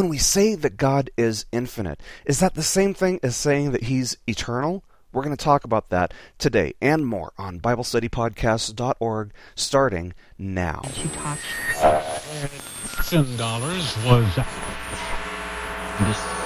when we say that God is infinite, is that the same thing as saying that He's eternal? We're going to talk about that today and more on BibleStudyPodcasts.org starting now. She talks. Ten dollars was Hello,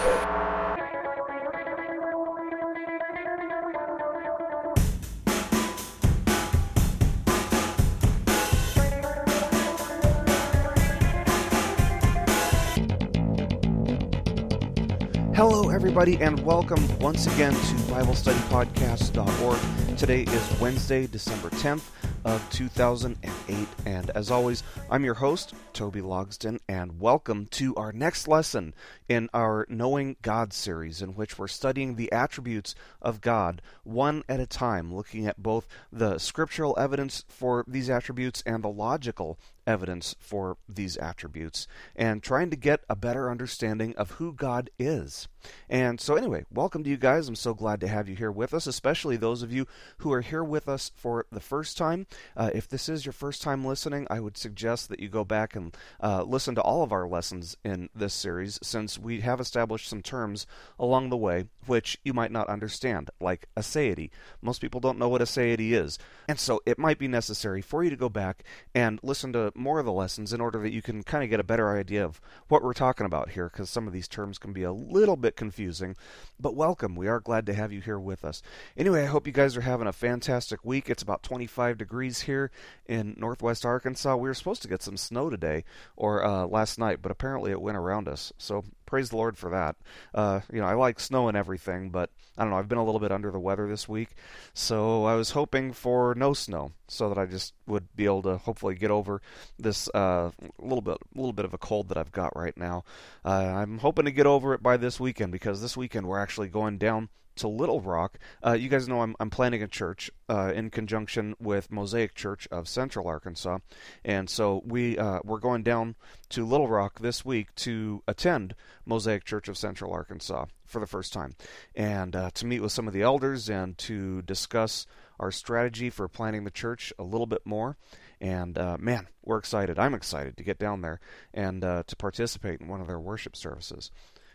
everybody, and welcome once again to BibleStudyPodcasts.org. Today is Wednesday, December 10th of 2008, and as always, I'm your host, Toby Logsden, and welcome to our next lesson in our Knowing God series, in which we're studying the attributes of God one at a time, looking at both the scriptural evidence for these attributes and the logical evidence for these attributes and trying to get a better understanding of who God is. And so, anyway, welcome to you guys. I'm so glad to have you here with us, especially those of you who are here with us for the first time. Uh, if this is your first time listening, I would suggest that you go back and uh, listen to all of our lessons in this series, since we have established some terms along the way which you might not understand, like aseity. Most people don't know what aseity is. And so, it might be necessary for you to go back and listen to more of the lessons in order that you can kind of get a better idea of what we're talking about here, because some of these terms can be a little bit confusing. But welcome. We are glad to have you here with us. Anyway, I hope you guys are having a fantastic week. It's about 25 degrees here in northwest Arkansas. We were supposed to get some snow today or uh, last night, but apparently it went around us. So praise the Lord for that. Uh, you know, I like snow and everything, but I don't know. I've been a little bit under the weather this week, so I was hoping for no snow, so that I just would be able to hopefully get over this uh, little bit, little bit of a cold that I've got right now. Uh, I'm hoping to get over it by this weekend because this weekend we're actually going down to Little Rock. Uh, you guys know I'm, I'm planning a church uh, in conjunction with Mosaic Church of Central Arkansas, and so we uh, we're going down to Little Rock this week to attend Mosaic Church of Central Arkansas for the first time, and uh, to meet with some of the elders and to discuss our strategy for planning the church a little bit more. And uh, man, we're excited. I'm excited to get down there and uh, to participate in one of their worship services.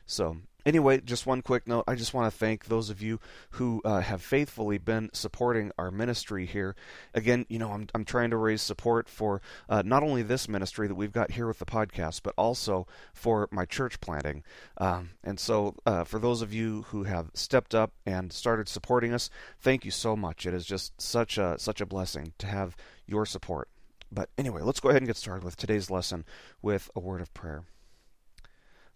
So Anyway, just one quick note. I just want to thank those of you who uh, have faithfully been supporting our ministry here. Again, you know, I'm, I'm trying to raise support for uh, not only this ministry that we've got here with the podcast, but also for my church planting. Um, and so, uh, for those of you who have stepped up and started supporting us, thank you so much. It is just such a such a blessing to have your support. But anyway, let's go ahead and get started with today's lesson with a word of prayer.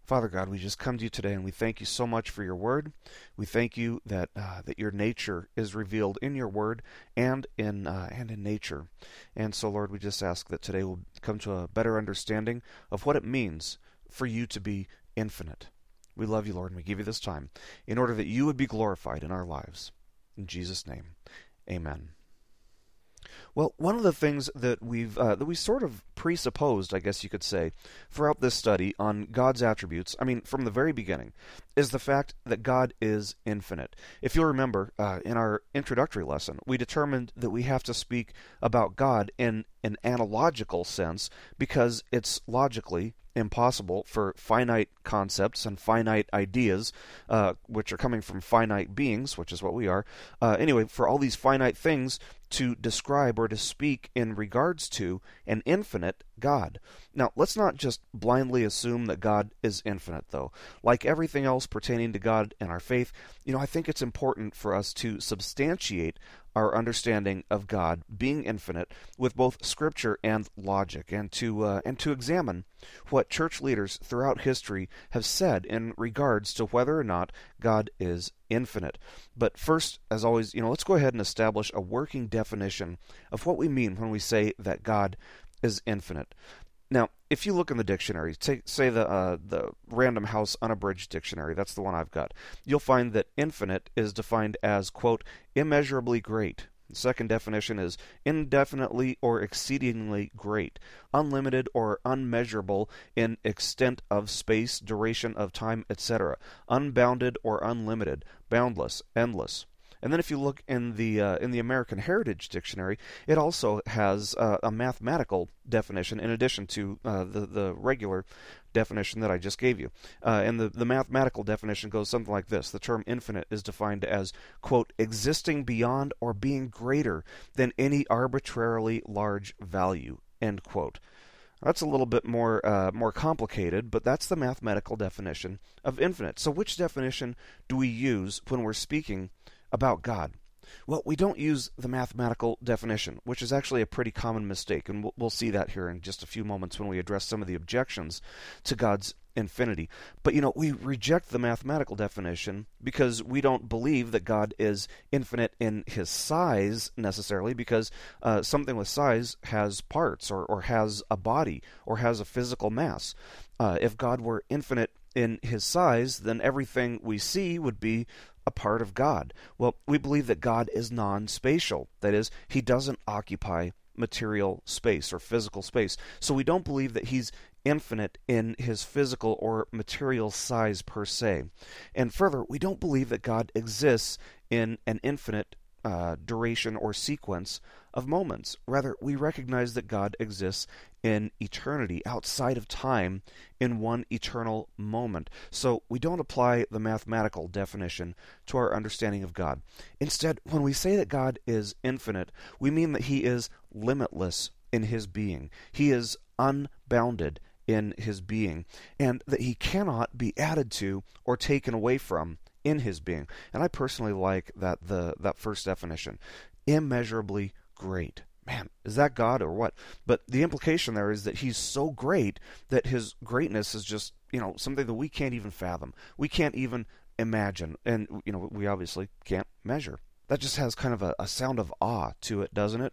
Father God, we just come to you today and we thank you so much for your word. We thank you that uh, that your nature is revealed in your word and in uh, and in nature. And so, Lord, we just ask that today we'll come to a better understanding of what it means for you to be infinite. We love you, Lord, and we give you this time in order that you would be glorified in our lives. In Jesus' name, amen. Well, one of the things that we've uh, that we sort of presupposed, I guess you could say, throughout this study on God's attributes, I mean, from the very beginning, is the fact that God is infinite. If you'll remember, uh, in our introductory lesson, we determined that we have to speak about God in an analogical sense because it's logically impossible for finite concepts and finite ideas, uh, which are coming from finite beings, which is what we are. Uh, anyway, for all these finite things to describe or to speak in regards to an infinite God. Now, let's not just blindly assume that God is infinite, though. Like everything else pertaining to God and our faith, you know, I think it's important for us to substantiate our understanding of God being infinite with both scripture and logic, and to uh, and to examine what church leaders throughout history have said in regards to whether or not God is infinite. But first, as always, you know, let's go ahead and establish a working definition of what we mean when we say that God is infinite. Now, if you look in the dictionary, take, say the uh, the Random House Unabridged Dictionary, that's the one I've got. You'll find that infinite is defined as quote immeasurably great. The second definition is indefinitely or exceedingly great, unlimited or unmeasurable in extent of space, duration of time, etc., unbounded or unlimited, boundless, endless. And then if you look in the uh, in the American Heritage Dictionary, it also has uh, a mathematical definition in addition to uh, the the regular definition that I just gave you. Uh, and the, the mathematical definition goes something like this The term infinite is defined as, quote, existing beyond or being greater than any arbitrarily large value, end quote. That's a little bit more uh, more complicated, but that's the mathematical definition of infinite. So, which definition do we use when we're speaking about God? Well, we don't use the mathematical definition, which is actually a pretty common mistake, and we'll, we'll see that here in just a few moments when we address some of the objections to God's infinity. But you know, we reject the mathematical definition because we don't believe that God is infinite in his size necessarily, because uh, something with size has parts or, or has a body or has a physical mass. Uh, if God were infinite in his size, then everything we see would be a part of God. Well, we believe that God is non spatial. That is, he doesn't occupy material space or physical space. So we don't believe that he's infinite in his physical or material size per se. And further, we don't believe that God exists in an infinite uh, duration or sequence of moments. Rather, we recognize that God exists in eternity, outside of time, in one eternal moment. So we don't apply the mathematical definition to our understanding of God. Instead, when we say that God is infinite, we mean that He is limitless in His being, He is unbounded in His being, and that He cannot be added to or taken away from in his being. And I personally like that the that first definition. Immeasurably great. Man, is that God or what? But the implication there is that he's so great that his greatness is just, you know, something that we can't even fathom. We can't even imagine. And, you know, we obviously can't measure that just has kind of a, a, sound of awe to it, doesn't it?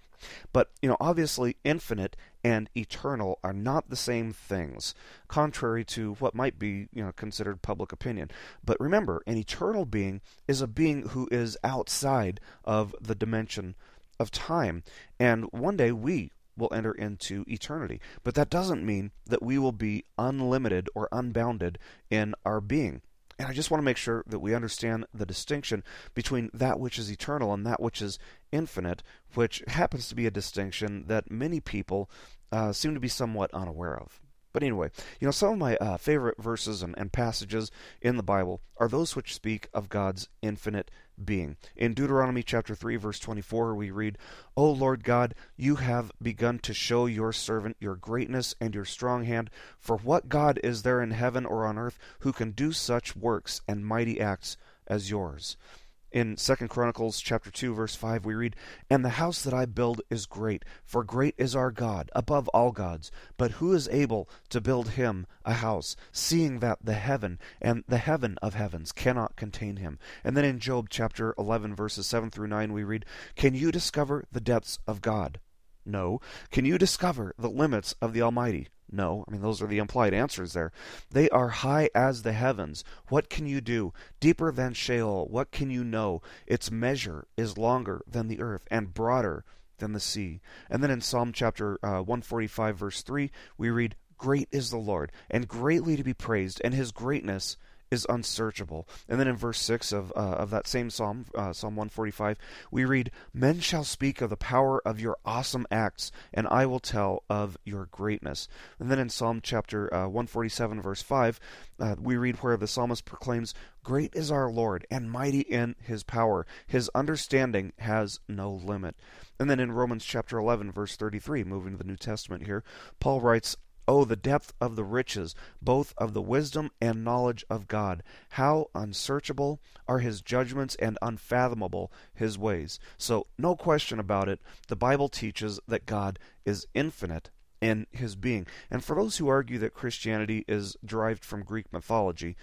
But, you know, obviously infinite and eternal are not the same things, contrary to what might be, you know, considered public opinion. But remember, an eternal being is a being who is outside of the dimension of time. And one day we will enter into eternity. But that doesn't mean that we will be unlimited or unbounded in our being. And I just want to make sure that we understand the distinction between that which is eternal and that which is infinite, which happens to be a distinction that many people uh, seem to be somewhat unaware of. But anyway, you know, some of my uh, favorite verses and, and, passages in the Bible are those which speak of God's infinite being. In Deuteronomy chapter 3, verse 24, we read, O Lord God, you have begun to show your servant your greatness and your strong hand. For what God is there in heaven or on earth who can do such works and mighty acts as yours? In Second Chronicles chapter 2 verse 5 we read, "And the house that I build is great, for great is our God above all gods, but who is able to build him a house, seeing that the heaven and the heaven of heavens cannot contain him?" And then in Job chapter 11 verses 7 through 9 we read, "Can you discover the depths of God?" No. Can you discover the limits of the Almighty? No, I mean, those are the implied answers there. They are high as the heavens. What can you do? Deeper than Sheol. What can you know? Its measure is longer than the earth and broader than the sea. And then in Psalm chapter uh, 145, verse 3, we read, Great is the Lord, and greatly to be praised, and his greatness is unsearchable. And then in verse 6 of, uh, of that same psalm, uh, Psalm 145, we read, Men shall speak of the power of your awesome acts, and I will tell of your greatness. And then in Psalm chapter uh, 147, verse 5, uh, we read where the psalmist proclaims, Great is our Lord, and mighty in his power. His understanding has no limit. And then in Romans chapter 11, verse 33, moving to the New Testament here, Paul writes, Oh, the depth of the riches, both of the wisdom and knowledge of God! How unsearchable are his judgments and unfathomable his ways. So, no question about it, the Bible teaches that God is infinite in his being. And for those who argue that Christianity is derived from Greek mythology,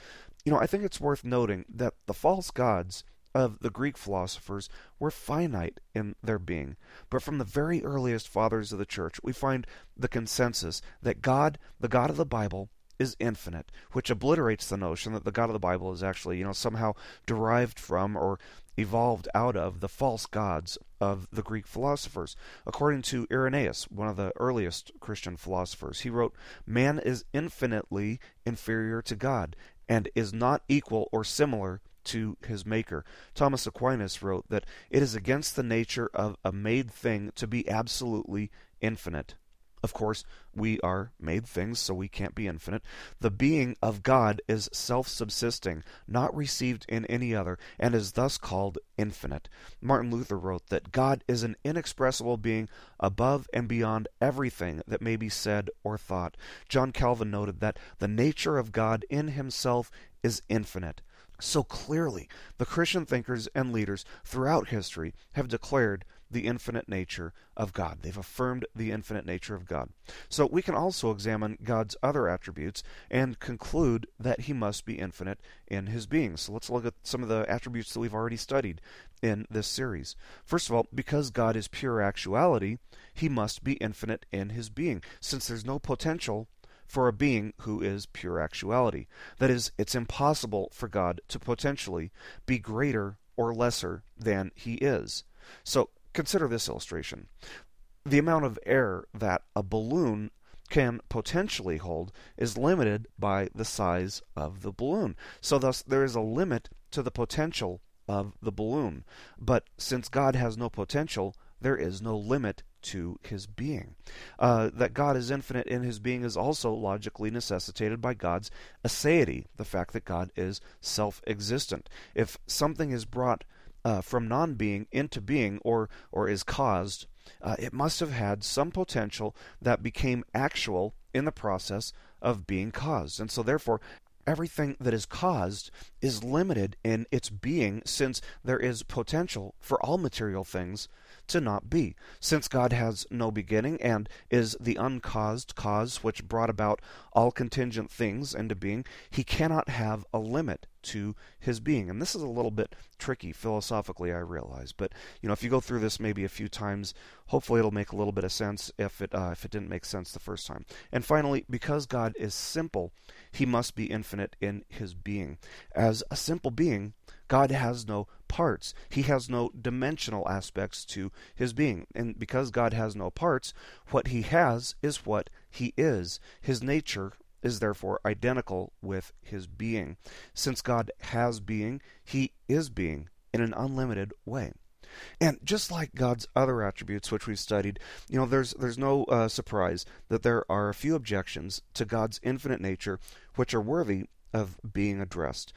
you know, I think it's worth noting that the false gods of the Greek philosophers were finite in their being. But from the very earliest fathers of the church, we find the consensus that God, the God of the Bible, is infinite, which obliterates the notion that the God of the Bible is actually, you know, somehow derived from or evolved out of the false gods of the Greek philosophers. According to Irenaeus, one of the earliest Christian philosophers, he wrote, Man is infinitely inferior to God, and is not equal or similar to his Maker. Thomas Aquinas wrote that it is against the nature of a made thing to be absolutely infinite. Of course, we are made things, so we can't be infinite. The being of God is self subsisting, not received in any other, and is thus called infinite. Martin Luther wrote that God is an inexpressible being above and beyond everything that may be said or thought. John Calvin noted that the nature of God in himself is infinite. So clearly, the Christian thinkers and leaders throughout history have declared the infinite nature of God. They've affirmed the infinite nature of God. So we can also examine God's other attributes and conclude that he must be infinite in his being. So let's look at some of the attributes that we've already studied in this series. First of all, because God is pure actuality, he must be infinite in his being, since there's no potential for a being who is pure actuality. That is, it's impossible for God to potentially be greater or lesser than he is. So Consider this illustration. The amount of air that a balloon can potentially hold is limited by the size of the balloon. So, thus, there is a limit to the potential of the balloon. But since God has no potential, there is no limit to his being. Uh, that God is infinite in his being is also logically necessitated by God's aseity, the fact that God is self existent. If something is brought uh, from non-being into being or or is caused, uh, it must have had some potential that became actual in the process of being caused. And so therefore everything that is caused is limited in its being since there is potential for all material things to not be. Since God has no beginning and is the uncaused cause which brought about all contingent things into being, he cannot have a limit to his being. And this is a little bit tricky philosophically, I realize. But you know, if you go through this maybe a few times, hopefully it'll make a little bit of sense if it uh, if it didn't make sense the first time. And finally, because God is simple, he must be infinite in his being. As a simple being, God has no parts. He has no dimensional aspects to his being. And because God has no parts, what he has is what he is. His nature is therefore identical with his being. Since God has being, he is being in an unlimited way. And just like God's other attributes, which we've studied, you know, there's there's no uh, surprise that there are a few objections to God's infinite nature, which are worthy of being addressed.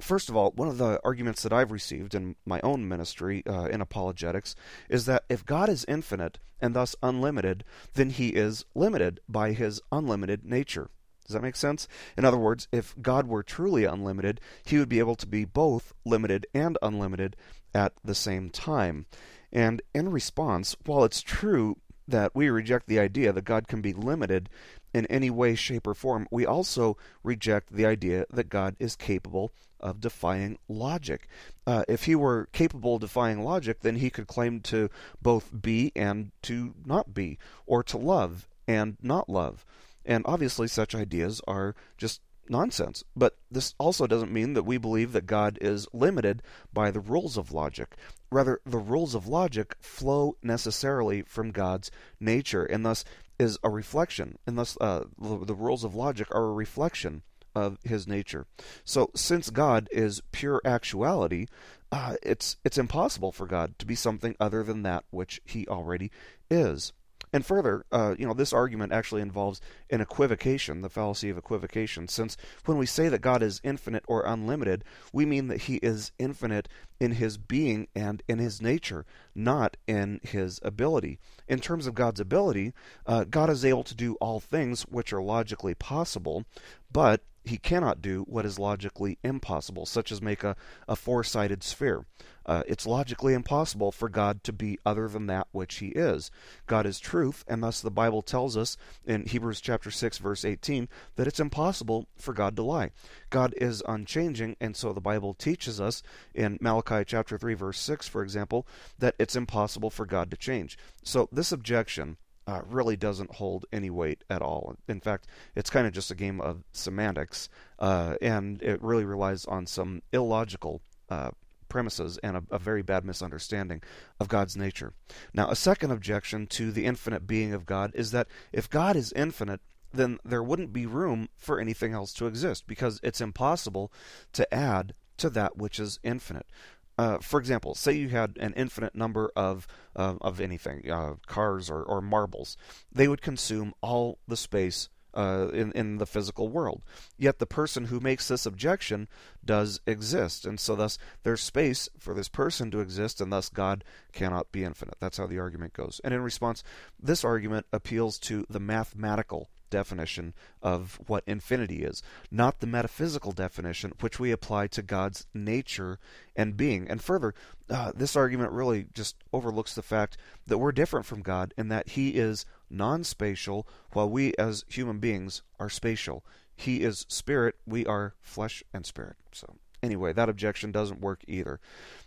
First of all, one of the arguments that I've received in my own ministry uh, in apologetics is that if God is infinite and thus unlimited, then he is limited by his unlimited nature. Does that make sense? In other words, if God were truly unlimited, he would be able to be both limited and unlimited at the same time. And in response, while it's true that we reject the idea that God can be limited in any way, shape, or form, we also reject the idea that God is capable of defying logic. Uh, if he were capable of defying logic, then he could claim to both be and to not be, or to love and not love. And obviously, such ideas are just nonsense. But this also doesn't mean that we believe that God is limited by the rules of logic. Rather, the rules of logic flow necessarily from God's nature, and thus is a reflection, and thus uh, the, the rules of logic are a reflection of his nature. So, since God is pure actuality, uh, it's it's impossible for God to be something other than that which He already is. And further, uh, you know, this argument actually involves an equivocation, the fallacy of equivocation, since when we say that God is infinite or unlimited, we mean that He is infinite in His being and in His nature, not in His ability. In terms of God's ability, uh, God is able to do all things which are logically possible, but he cannot do what is logically impossible, such as make a, a four sided sphere. Uh, it's logically impossible for God to be other than that which he is. God is truth, and thus the Bible tells us in Hebrews chapter 6 verse 18 that it's impossible for God to lie. God is unchanging, and so the Bible teaches us in Malachi chapter 3 verse 6 for example that it's impossible for God to change. So this objection uh, really doesn't hold any weight at all. In fact, it's kind of just a game of semantics, uh, and it really relies on some illogical uh, premises and a, a, very bad misunderstanding of God's nature. Now, a second objection to the infinite being of God is that if God is infinite, then there wouldn't be room for anything else to exist because it's impossible to add to that which is infinite. Uh, for example, say you had an infinite number of uh, of anything, uh, cars or, or marbles, they would consume all the space uh, in in the physical world. Yet the person who makes this objection does exist, and so thus there's space for this person to exist, and thus God cannot be infinite. That's how the argument goes. And in response, this argument appeals to the mathematical definition of what infinity is, not the metaphysical definition which we apply to God's nature and being. And further, uh, this argument really just overlooks the fact that we're different from God in that He is non spatial, while we as human beings are spatial. He is spirit, we are flesh and spirit. So, anyway, that objection doesn't work either.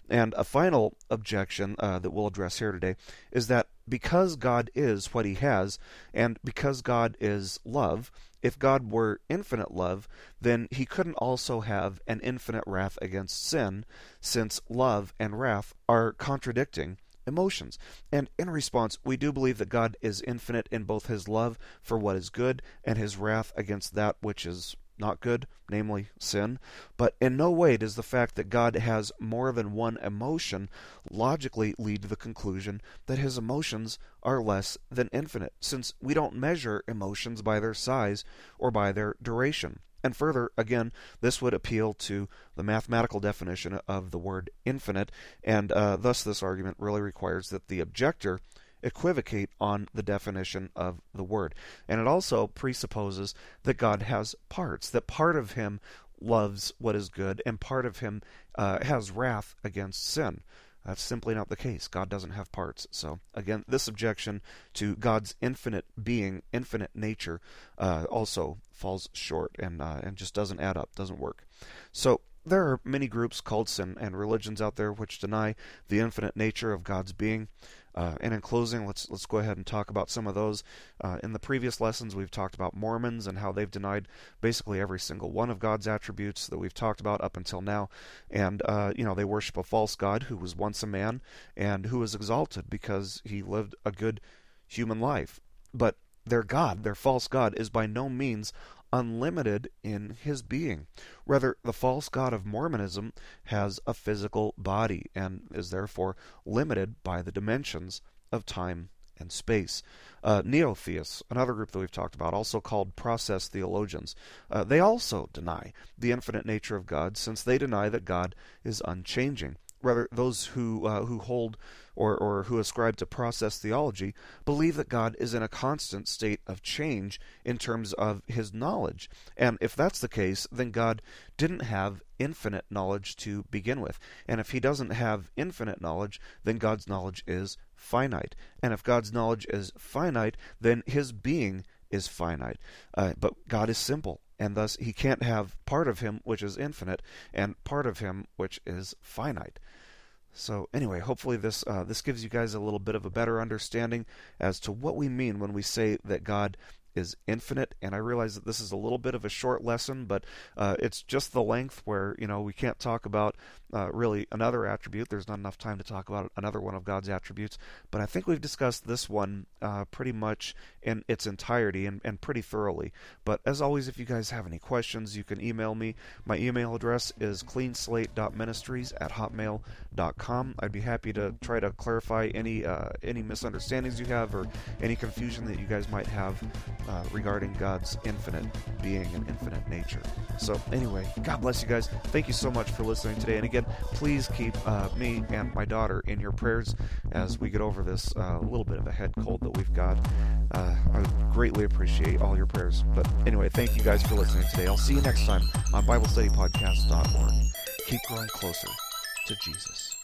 And a final objection uh, that we'll address here today is that because God is what he has, and because God is love, if God were infinite love, then he couldn't also have an infinite wrath against sin, since love and wrath are contradicting emotions. And in response, we do believe that God is infinite in both his love for what is good and his wrath against that which is not good, namely sin. But in no way does the fact that God has more than one emotion logically lead to the conclusion that his emotions are less than infinite, since we don't measure emotions by their size or by their duration. And further, again, this would appeal to the mathematical definition of the word infinite, and uh, thus this argument really requires that the objector equivocate on the definition of the word. And it also presupposes that God has parts, that part of him loves what is good, and part of him uh, has wrath against sin. That's simply not the case. God doesn't have parts. So, again, this objection to God's infinite being, infinite nature, uh, also falls short and, uh, and just doesn't add up, doesn't work. So, there are many groups, cults, and, and religions out there which deny the infinite nature of God's being. Uh, and in closing, let's let's go ahead and talk about some of those. Uh, in the previous lessons, we've talked about Mormons and how they've denied basically every single one of God's attributes that we've talked about up until now. And uh, you know they worship a false god who was once a man and who was exalted because he lived a good human life. But their God, their false God, is by no means unlimited in his being. Rather, the false god of Mormonism has a physical body and is therefore limited by the dimensions of time and space. Uh, Neo-theists, another group that we've talked about, also called process theologians, uh, they also deny the infinite nature of God, since they deny that God is unchanging. Rather, those who uh, who hold or, or who ascribe to process theology believe that God is in a constant state of change in terms of his knowledge. And if that's the case, then God didn't have infinite knowledge to begin with. And if he doesn't have infinite knowledge, then God's knowledge is finite. And if God's knowledge is finite, then his being is finite. Uh, but God is simple and thus he can't have part of him which is infinite and part of him which is finite. So anyway, hopefully this uh, this gives you guys a little bit of a better understanding as to what we mean when we say that God is infinite. And I realize that this is a little bit of a short lesson, but uh, it's just the length where you know we can't talk about uh, really another attribute. There's not enough time to talk about another one of God's attributes. But I think we've discussed this one uh, pretty much in its entirety and, and pretty thoroughly. But as always, if you guys have any questions, you can email me. My email address is cleanslate.ministries at hotmail.com. I'd be happy to try to clarify any uh, any misunderstandings you have or any confusion that you guys might have uh, regarding God's infinite being and infinite nature. So, anyway, God bless you guys. Thank you so much for listening today. And again, please keep uh, me and my daughter in your prayers as we get over this uh, little bit of a head cold that we've got. Uh, I greatly appreciate all your prayers. But anyway, thank you guys for listening today. I'll see you next time on BibleStudyPodcast.org. Keep growing closer to Jesus.